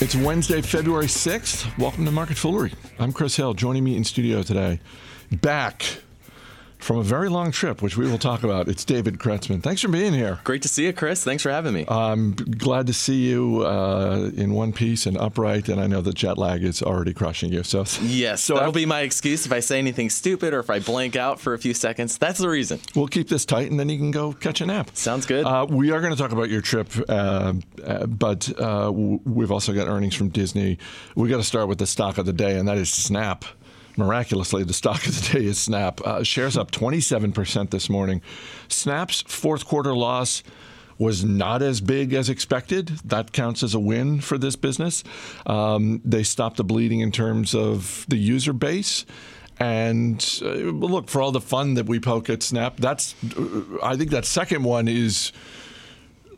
It's Wednesday, February 6th. Welcome to Market Foolery. I'm Chris Hill. Joining me in studio today, back from a very long trip, which we will talk about. It's David Kretzmann. Thanks for being here. Great to see you, Chris. Thanks for having me. I'm glad to see you uh, in one piece and upright, and I know the jet lag is already crushing you. So yes, so that'll I've, be my excuse if I say anything stupid or if I blank out for a few seconds. That's the reason. We'll keep this tight, and then you can go catch a nap. Sounds good. Uh, we are going to talk about your trip, uh, uh but uh, we've also got earnings from Disney. We got to start with the stock of the day, and that is Snap miraculously, the stock of the day is Snap. Uh, shares up 27% this morning. Snap's fourth quarter loss was not as big as expected. That counts as a win for this business. Um, they stopped the bleeding in terms of the user base. And uh, look, for all the fun that we poke at Snap, that's I think that second one is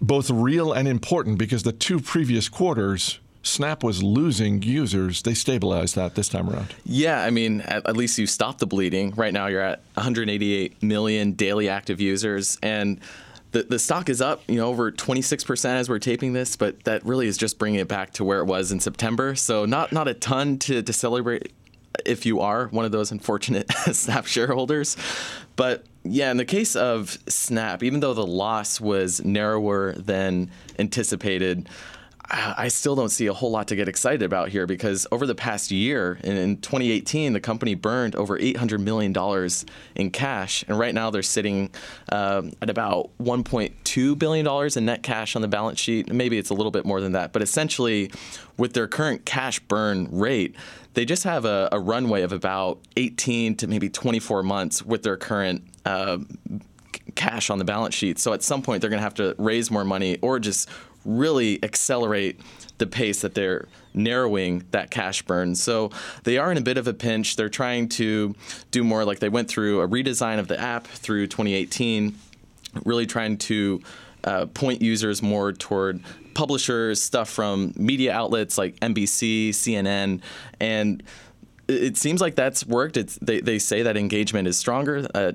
both real and important because the two previous quarters Snap was losing users. They stabilized that this time around. Yeah, I mean, at, at, least you stopped the bleeding. Right now, you're at 188 million daily active users, and the the stock is up, you know, over 26 percent as we're taping this. But that really is just bringing it back to where it was in September. So not not a ton to to celebrate if you are one of those unfortunate Snap shareholders. But yeah, in the case of Snap, even though the loss was narrower than anticipated. I still don't see a whole lot to get excited about here because over the past year, in 2018, the company burned over $800 million in cash. And right now they're sitting um, at about $1.2 billion in net cash on the balance sheet. Maybe it's a little bit more than that. But essentially, with their current cash burn rate, they just have a, a runway of about 18 to maybe 24 months with their current. Uh, cash on the balance sheet. So at some point, they're going to have to raise more money or just really accelerate the pace that they're narrowing that cash burn. So they are in a bit of a pinch. They're trying to do more like they went through a redesign of the app through 2018, really trying to uh, point users more toward publishers, stuff from media outlets like NBC, CNN, and it seems like that's worked. It's, they, they say that engagement is stronger. Uh,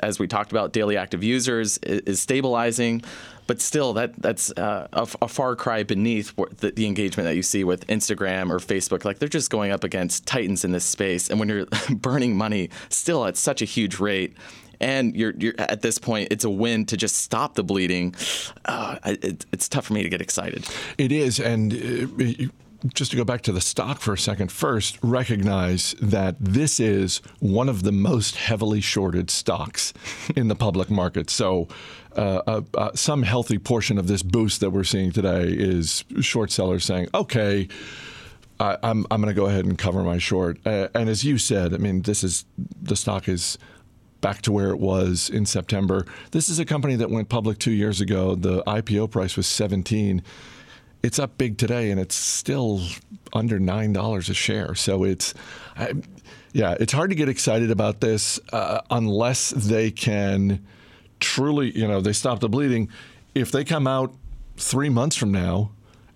as we talked about, daily active users is, stabilizing but still, that that's uh, a, a, far cry beneath the, the, engagement that you see with Instagram or Facebook. Like they're just going up against titans in this space, and when you're burning money still at such a huge rate, and you're, you're at this point, it's a win to just stop the bleeding. Uh, it, it's tough for me to get excited. It is, and. It, just to go back to the stock for a second, first recognize that this is one of the most heavily shorted stocks in the public market. So, uh, uh, uh, some healthy portion of this boost that we're seeing today is short sellers saying, okay. I, I'm, I'm going to go ahead and cover my short. Uh, and as you said, I mean, this is the stock is back to where it was in September. This is a company that went public two years ago. The IPO price was 17 it's up big today, and it's still under nine dollars a share. So it's, I, yeah, it's hard to get excited about this uh, unless they can truly, you know, they stop the bleeding. If they come out three months from now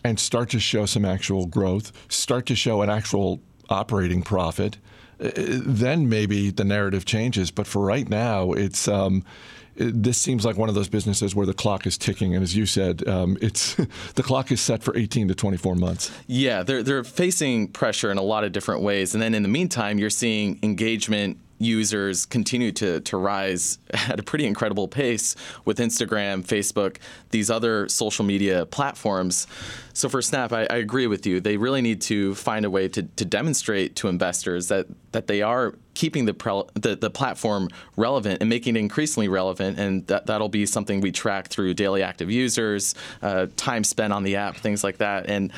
and start to show some actual growth, start to show an actual operating profit, uh, then maybe the narrative changes. But for right now, it's. Um, this seems like one of those businesses where the clock is ticking, and as you said, um, it's the clock is set for 18 to 24 months. Yeah, they're they're facing pressure in a lot of different ways, and then in the meantime, you're seeing engagement users continue to, to rise at a pretty incredible pace with Instagram, Facebook, these other social media platforms. So for Snap, I, I agree with you. They really need to find a way to, to demonstrate to investors that, that they are keeping the, pre- the, the platform relevant and making it increasingly relevant, and that that'll be something we track through daily active users, uh, time spent on the app, things like that, and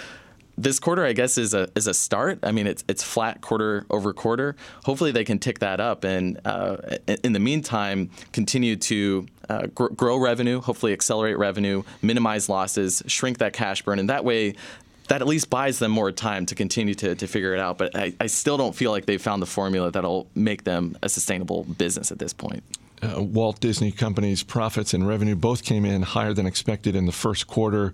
this quarter, I guess, is a is a start. I mean, it's it's flat quarter over quarter. Hopefully, they can tick that up, and uh, in the meantime, continue to uh, gr- grow revenue. Hopefully, accelerate revenue, minimize losses, shrink that cash burn, and that way. That at least buys them more time to continue to, to figure it out. But I, I still don't feel like they've found the formula that'll make them a sustainable business at this point. Uh, Walt Disney Company's profits and revenue both came in higher than expected in the first quarter.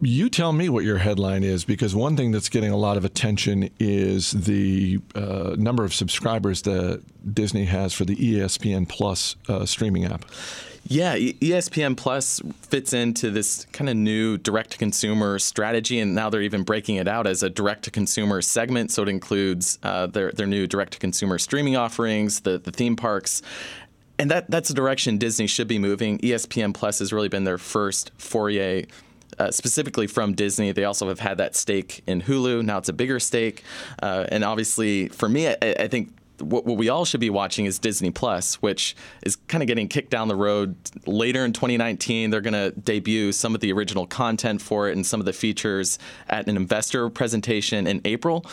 You tell me what your headline is because one thing that's getting a lot of attention is the uh, number of subscribers that Disney has for the ESPN Plus uh, streaming app. Yeah, ESPN Plus fits into this kind of new direct to consumer strategy, and now they're even breaking it out as a direct to consumer segment. So it includes uh, their, their new direct to consumer streaming offerings, the, the theme parks. And that, that's the direction Disney should be moving. ESPN Plus has really been their first foray uh, specifically from Disney. They also have had that stake in Hulu. Now it's a bigger stake. Uh, and obviously, for me, I, I think what, we all should be watching is Disney Plus, which is kind of getting kicked down the road later in 2019. They're going to debut some of the original content for it and some of the features at an investor presentation in April.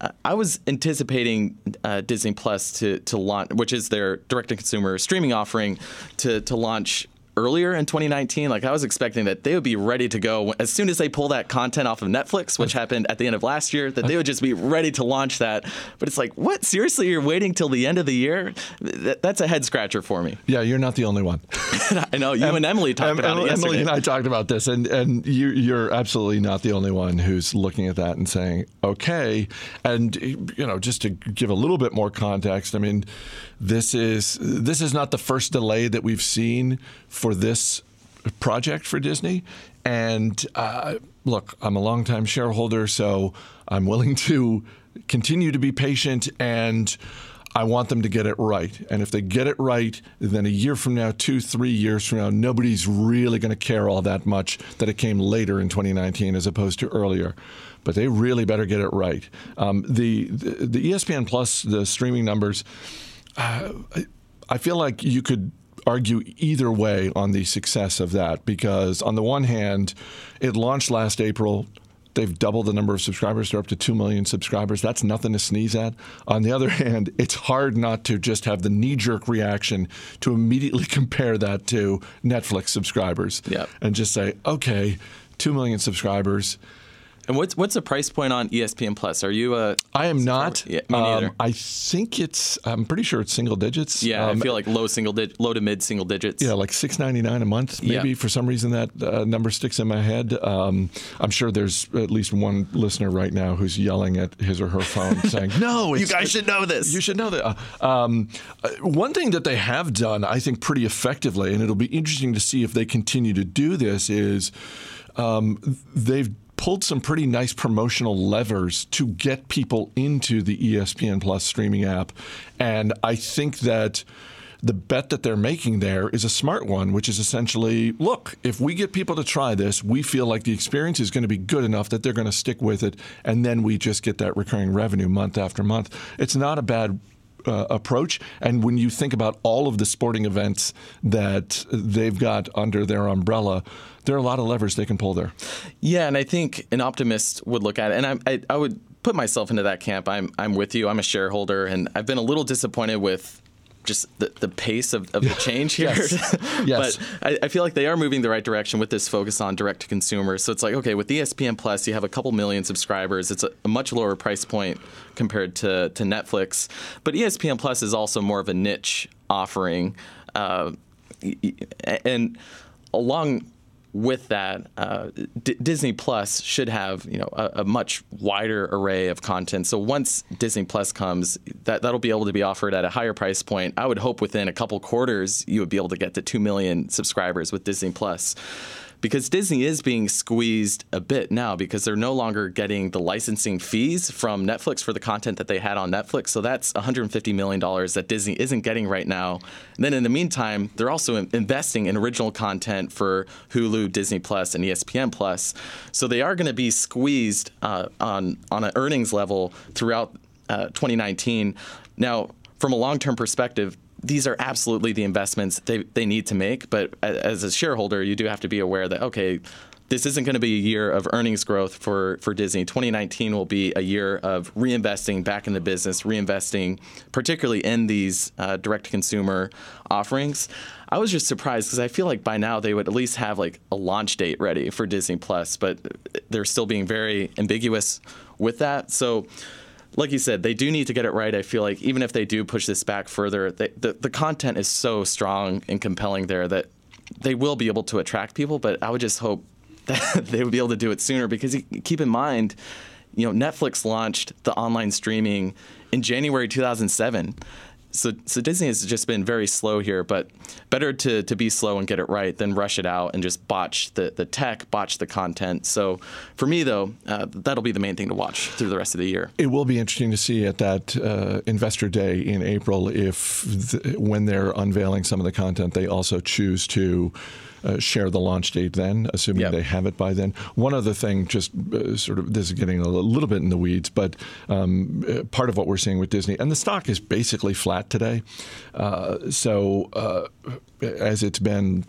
Uh, I was anticipating uh, Disney Plus to to launch, which is their direct-to-consumer streaming offering, to to launch earlier in 2019. Like I was expecting that they would be ready to go as soon as they pull that content off of Netflix, which uh-huh. happened at the end of last year. That they uh-huh. would just be ready to launch that. But it's like, what? Seriously, you're waiting till the end of the year? That, that's a head scratcher for me. Yeah, you're not the only one. I know you and Emily talked about Emily, it yesterday. Emily and I talked about this, and and you, you're absolutely not the only one who's looking at that and saying, okay. And you know, just to give a little bit more context, I mean, this is this is not the first delay that we've seen for this project for Disney. And uh, look, I'm a longtime shareholder, so I'm willing to continue to be patient and. I want them to get it right. And if they get it right, then a year from now, two, three years from now, nobody's really going to care all that much that it came later in 2019 as opposed to earlier. But they really better get it right. Um, the, the, the ESPN Plus, the streaming numbers, uh, I feel like you could argue either way on the success of that because, on the one hand, it launched last April. They've doubled the number of subscribers. They're up to 2 million subscribers. That's nothing to sneeze at. On the other hand, it's hard not to just have the knee jerk reaction to immediately compare that to Netflix subscribers yep. and just say, okay, 2 million subscribers and what's what's the price point on ESPN Plus? Are you a? I am not. Yeah, me neither. Um, I think it's. I'm pretty sure it's single digits. Yeah, um, I feel like low single digit, low to mid single digits. Yeah, like six ninety nine a month. Maybe yeah. for some reason that uh, number sticks in my head. Um, I'm sure there's at least one listener right now who's yelling at his or her phone saying, "No, you guys should know this. You should know that." Uh, um, uh, one thing that they have done, I think, pretty effectively, and it'll be interesting to see if they continue to do this, is um, they've pulled some pretty nice promotional levers to get people into the ESPN Plus streaming app. And I think that the bet that they're making there is a smart one, which is essentially look, if we get people to try this, we feel like the experience is going to be good enough that they're going to stick with it. And then we just get that recurring revenue month after month. It's not a bad uh, approach. And when you think about all of the sporting events that they've got under their umbrella, there are a lot of levers they can pull there. Yeah, and I think an optimist would look at it, and I, I, I would put myself into that camp. I'm, I'm with you. I'm a shareholder, and I've been a little disappointed with just the, the pace of, of the change here. yes. yes. but I, I, feel like they are moving the right direction with this focus on direct to consumer. So it's like, okay, with ESPN Plus, you have a couple million subscribers. It's a, a, much lower price point compared to, to Netflix. But ESPN Plus is also more of a niche offering. Uh, and along with that, uh, D- Disney Plus should have you know a, a, much wider array of content. So once Disney Plus comes, that that'll be able to be offered at a higher price point. I would hope within a couple quarters you would be able to get to two million subscribers with Disney Plus because Disney is being squeezed a bit now because they're no longer getting the licensing fees from Netflix for the content that they had on Netflix. So that's $150 million that Disney isn't getting right now. And then in the meantime, they're also investing in original content for Hulu, Disney Plus, and ESPN Plus. So they are going to be squeezed uh, on on an earnings level throughout uh, 2019. Now, from a long-term perspective, these are absolutely the investments they, they need to make. But as a shareholder, you do have to be aware that, okay, this isn't going to be a year of earnings growth for, for Disney. 2019 will be a year of reinvesting back in the business, reinvesting particularly in these uh, direct consumer offerings. I was just surprised because I feel like by now they would at least have like a launch date ready for Disney Plus, but they're still being very ambiguous with that. So like you said, they do need to get it right. I feel like even if they do push this back further, they, the the content is so strong and compelling there that they will be able to attract people. But I would just hope that they would be able to do it sooner because keep in mind, you know, Netflix launched the online streaming in January 2007. So so Disney has just been very slow here, but better to to be slow and get it right than rush it out and just botch the the tech, botch the content. So for me though, uh, that'll be the main thing to watch through the rest of the year. It will be interesting to see at that uh, investor day in April if when they're unveiling some of the content, they also choose to. Uh, share the launch date then, assuming Yep. they have it by then. One other thing, just uh, sort of, this is getting a little bit in the weeds, but um, uh, part of what we're seeing with Disney, and the stock is basically flat today. Uh, so, uh, as it's been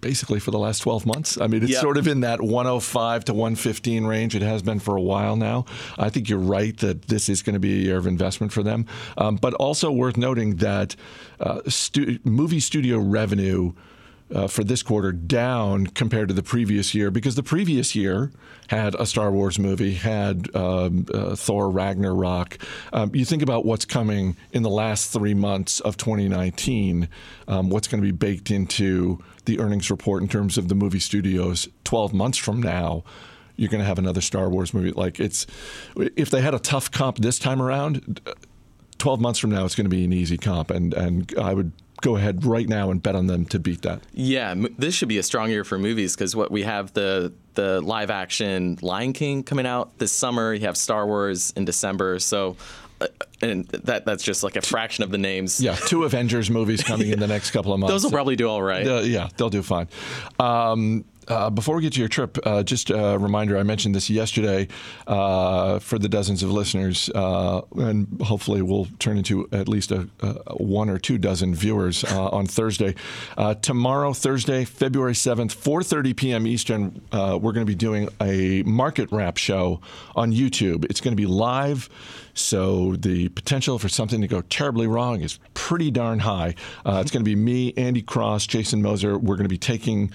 basically for the last 12 months. I mean, it's Yeah. sort of in that 105 to 115 range. It has been for a while now. I think you're right that this is going to be a year of investment for them. Um, but also worth noting that uh, stu- movie studio revenue. Uh, for this quarter, down compared to the previous year, because the previous year had a Star Wars movie, had um, uh, Thor Ragnarok. Um, you think about what's coming in the last three months of 2019, um, what's going to be baked into the earnings report in terms of the movie studios 12 months from now. You're going to have another Star Wars movie. Like it's if they had a tough comp this time around 12 months from now it's going to be an easy comp. And and I would go ahead right now and bet on them to beat that Yeah, this should be a strong year for movies because what we have the the live action Lion King coming out this summer. You have Star Wars in December, so. Uh, and that that's just like a fraction of the names. yeah two Avengers movies coming in the next couple of months Those will probably do all right. Uh, yeah, they'll do fine. Um, uh, before we get to your trip, uh, just a reminder I mentioned this yesterday uh, for the dozens of listeners, uh, and hopefully we'll turn into at least a, a one or two dozen viewers uh, on Thursday. Uh, tomorrow, Thursday, February 7th, 4.30 p.m. Eastern, uh, we're going to be doing a market wrap show on YouTube. It's going to be live. So the potential for something to go terribly wrong is pretty darn high. Uh, it's going to be me, Andy Cross, Jason Moser. We're going to be taking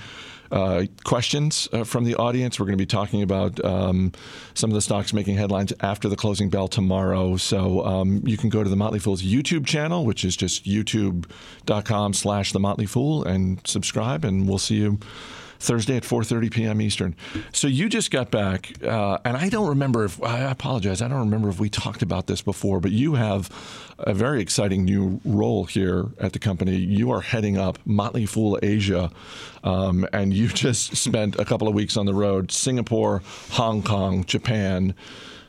uh, questions uh, from the audience. We're going to be talking about um, some of the stocks making headlines after the closing bell tomorrow. So um, you can go to the Motley Fool's YouTube channel, which is just youtube.com slash the Motley Fool, and subscribe, and we'll see you. Thursday at 4:30 p.m. Eastern. So you just got back, uh, and I don't remember if I apologize. I don't remember if we talked about this before, but you have a very exciting new role here at the company. You are heading up Motley Fool Asia, um, and you just spent a couple of weeks on the road: Singapore, Hong Kong, Japan.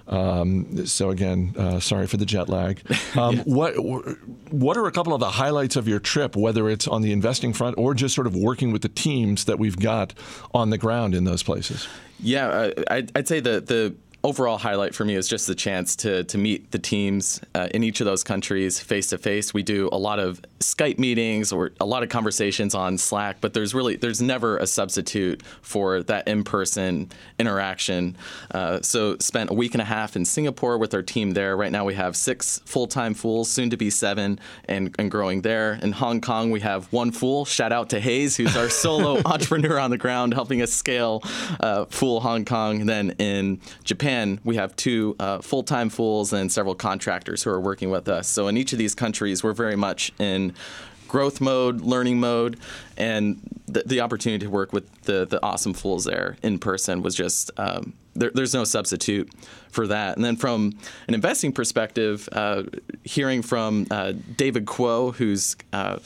Um, so again, uh, sorry for the jet lag. Um, What what are a couple of the highlights of your trip, whether it's on the investing front or just sort of working with the teams that we've got on the ground in those places? Yeah, I'd, I'd say the the overall highlight for me is just the chance to to meet the teams uh, in each of those countries face to face. We do a lot of Skype meetings or a lot of conversations on Slack, but there's really there's never a substitute for that in person interaction. Uh, so spent a week and a half in Singapore with our team there. Right now we have six full time fools, soon to be seven, and and growing there. In Hong Kong we have one fool. Shout out to Hayes, who's our solo entrepreneur on the ground, helping us scale uh, Fool Hong Kong. And then in Japan, we have two uh, full time fools and several contractors who are working with us. So in each of these countries, we're very much in growth mode, learning mode, and the, the opportunity to work with the, the awesome fools there in person was just. Um, there, there's no substitute for that. And then from an investing perspective, uh, hearing from uh, David Kuo, who's uh,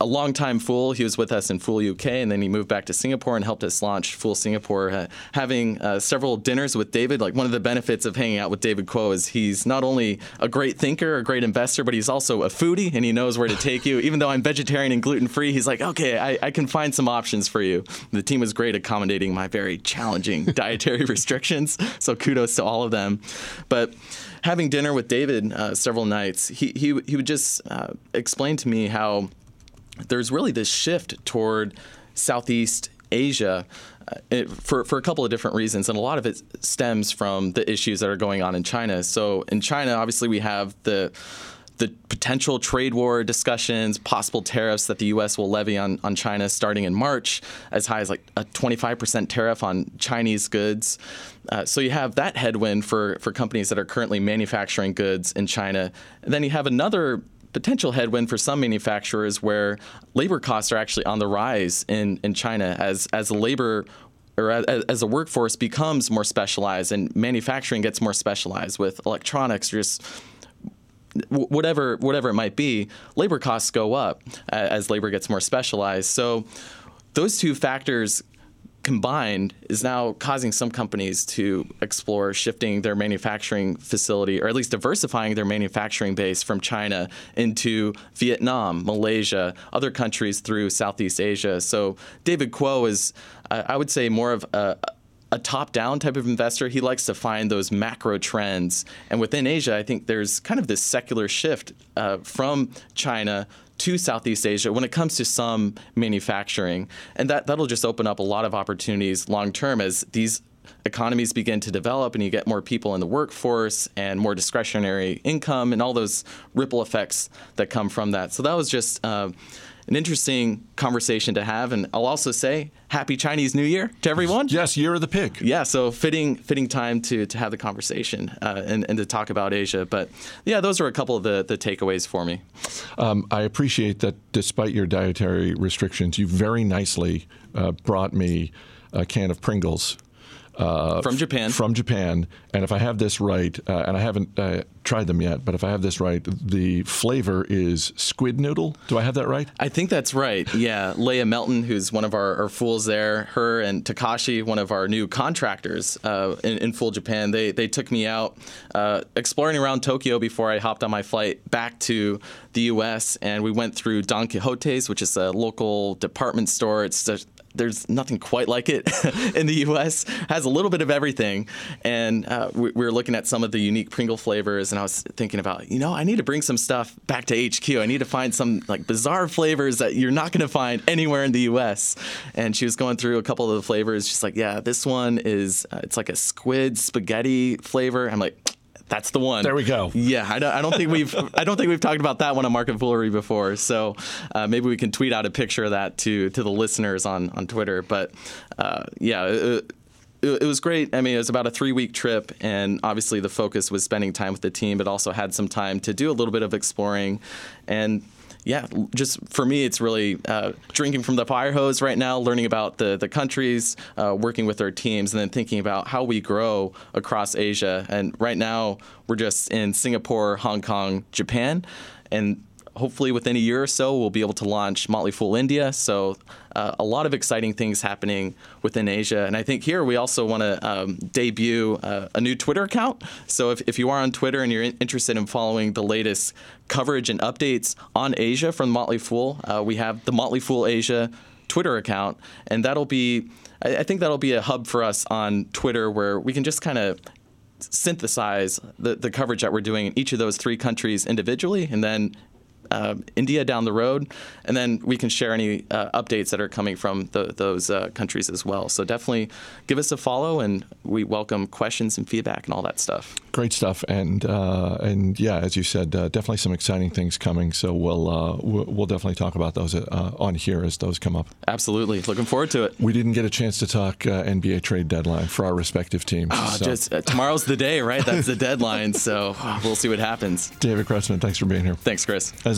a longtime Fool. He was with us in Fool UK, and then he moved back to Singapore and helped us launch Fool Singapore. Uh, having uh, several dinners with David, like one of the benefits of hanging out with David Kuo is he's not only a great thinker, a great investor, but he's also a foodie, and he knows where to take you. Even though I'm vegetarian and gluten free, he's like, okay, I, I can find some options for you. The team was great accommodating my very challenging dietary restrictions, so kudos to all of them. But having dinner with David uh, several nights, he, he, he would just uh, explain to me how there's really this shift toward Southeast Asia uh, it, for, for a couple of different reasons, and a lot of it stems from the issues that are going on in China. So in China, obviously, we have the the potential trade war discussions, possible tariffs that the U.S. will levy on, on China starting in March, as high as like a 25% tariff on Chinese goods. Uh, so you have that headwind for, for companies that are currently manufacturing goods in China. And then you have another potential headwind for some manufacturers where labor costs are actually on the rise in, in China as, as the labor or as, the workforce becomes more specialized and manufacturing gets more specialized with electronics or just whatever whatever it might be, labor costs go up as labor gets more specialized. So those two factors combined is now causing some companies to explore shifting their manufacturing facility or at least diversifying their manufacturing base from China into Vietnam, Malaysia, other countries through Southeast Asia. So David Kuo is, I would say, more of a a top down type of investor. He likes to find those macro trends. And within Asia, I think there's kind of this secular shift uh, from China to Southeast Asia when it comes to some manufacturing. And that, that'll just open up a lot of opportunities long term as these economies begin to develop and you get more people in the workforce and more discretionary income and all those ripple effects that come from that. So that was just. Uh, an interesting conversation to have. And I'll also say happy Chinese New Year to everyone. Yes, year of the pig. Yeah, so fitting fitting time to to have the conversation uh, and, and to talk about Asia. But yeah, those are a couple of the, the takeaways for me. Um, I appreciate that despite your dietary restrictions, you very nicely uh, brought me a can of Pringles uh, from Japan. From Japan, and if I have this right, uh, and I haven't uh, tried them yet, but if I have this right, the flavor is squid noodle. Do I have that right? I think that's right. Yeah, Leah Melton, who's one of our, our fools there, her and Takashi, one of our new contractors uh, in, in Fool Japan, they they took me out uh, exploring around Tokyo before I hopped on my flight back to the U.S. and we went through Don Quijote's, which is a local department store. It's a, there's nothing quite like it in the U.S. Has a little bit of everything, and uh, we, we, were looking at some of the unique Pringle flavors, and I was thinking about, you know, I need to bring some stuff back to HQ. I need to find some like bizarre flavors that you're not going to find anywhere in the U.S. And she was going through a couple of the flavors. She's like, yeah, this one is uh, it's like a squid spaghetti flavor. I'm like that's the one. There we go. Yeah, I don't, I don't think we've I don't think we've talked about that one on Market Foolery before. So uh, maybe we can tweet out a picture of that to to the listeners on on Twitter. But uh, yeah. It, it, was great. I mean, it was about a three week trip, and obviously the focus was spending time with the team, but also had some time to do a little bit of exploring. And yeah, just for me, it's really uh, drinking from the fire hose right now, learning about the the countries, uh, working with our teams, and then thinking about how we grow across Asia. And right now, we're just in Singapore, Hong Kong, Japan, and hopefully within a year or so, we'll be able to launch Motley Fool India. So uh, a lot of exciting things happening within Asia. And I think here we also want to um, debut uh, a new Twitter account. So if, if you are on Twitter and you're in- interested in following the latest coverage and updates on Asia from Motley Fool, uh, we have the Motley Fool Asia Twitter account. And that'll be, I, I think that'll be a hub for us on Twitter where we can just kind of synthesize the, the coverage that we're doing in each of those three countries individually and then uh, India down the road, and then we can share any uh, updates that are coming from the, those uh, countries as well. So definitely give us a follow, and we welcome questions and feedback and all that stuff. Great stuff, and uh, and yeah, as you said, uh, definitely some exciting things coming. So we'll uh, we'll definitely talk about those on here as those come up. Absolutely, looking forward to it. We didn't get a chance to talk NBA trade deadline for our respective teams. Oh, so. just tomorrow's the day, right? That's the deadline. So we'll see what happens. David Kretzmann, thanks for being here. Thanks, Chris. As